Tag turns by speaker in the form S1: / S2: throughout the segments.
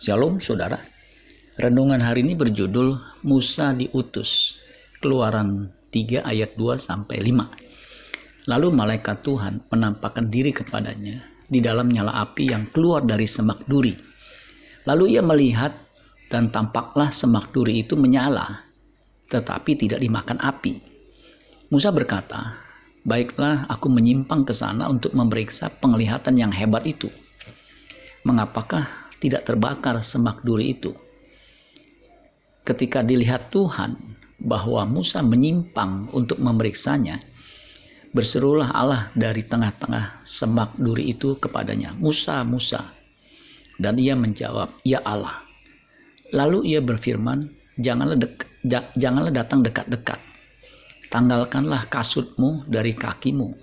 S1: Shalom saudara. Renungan hari ini berjudul Musa diutus. Keluaran 3 ayat 2 sampai 5. Lalu malaikat Tuhan menampakkan diri kepadanya di dalam nyala api yang keluar dari semak duri. Lalu ia melihat dan tampaklah semak duri itu menyala, tetapi tidak dimakan api. Musa berkata, "Baiklah, aku menyimpang ke sana untuk memeriksa penglihatan yang hebat itu." mengapakah tidak terbakar semak duri itu? Ketika dilihat Tuhan bahwa Musa menyimpang untuk memeriksanya, berserulah Allah dari tengah-tengah semak duri itu kepadanya, Musa, Musa. Dan ia menjawab, Ya Allah. Lalu ia berfirman, janganlah, dek, janganlah datang dekat-dekat. Tanggalkanlah kasutmu dari kakimu,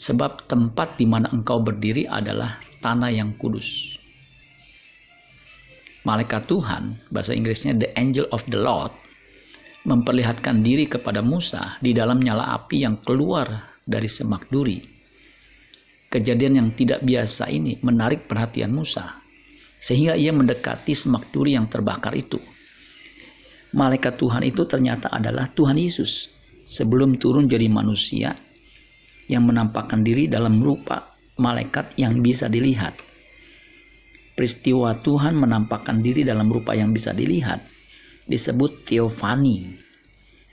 S1: sebab tempat di mana engkau berdiri adalah tanah yang kudus malaikat Tuhan, bahasa Inggrisnya the angel of the Lord, memperlihatkan diri kepada Musa di dalam nyala api yang keluar dari semak duri. Kejadian yang tidak biasa ini menarik perhatian Musa, sehingga ia mendekati semak duri yang terbakar itu. Malaikat Tuhan itu ternyata adalah Tuhan Yesus sebelum turun jadi manusia yang menampakkan diri dalam rupa malaikat yang bisa dilihat peristiwa Tuhan menampakkan diri dalam rupa yang bisa dilihat disebut Theophany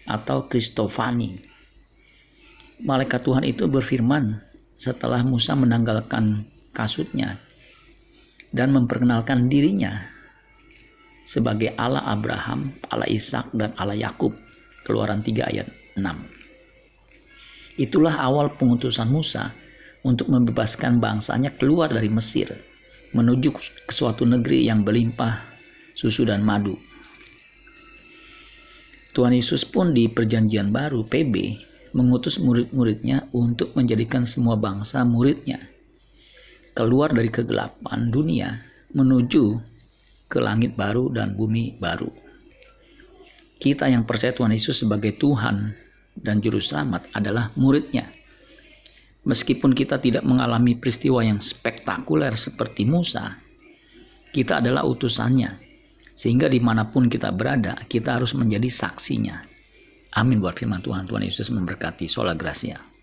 S1: atau Kristofani. Malaikat Tuhan itu berfirman setelah Musa menanggalkan kasutnya dan memperkenalkan dirinya sebagai Allah Abraham, Allah Ishak dan Allah Yakub. Keluaran 3 ayat 6. Itulah awal pengutusan Musa untuk membebaskan bangsanya keluar dari Mesir menuju ke suatu negeri yang berlimpah susu dan madu. Tuhan Yesus pun di perjanjian baru PB mengutus murid-muridnya untuk menjadikan semua bangsa muridnya keluar dari kegelapan dunia menuju ke langit baru dan bumi baru. Kita yang percaya Tuhan Yesus sebagai Tuhan dan Juru Selamat adalah muridnya Meskipun kita tidak mengalami peristiwa yang spektakuler seperti Musa, kita adalah utusannya. Sehingga di mana pun kita berada, kita harus menjadi saksinya. Amin buat firman Tuhan. Tuhan Yesus memberkati. Sola Gracia.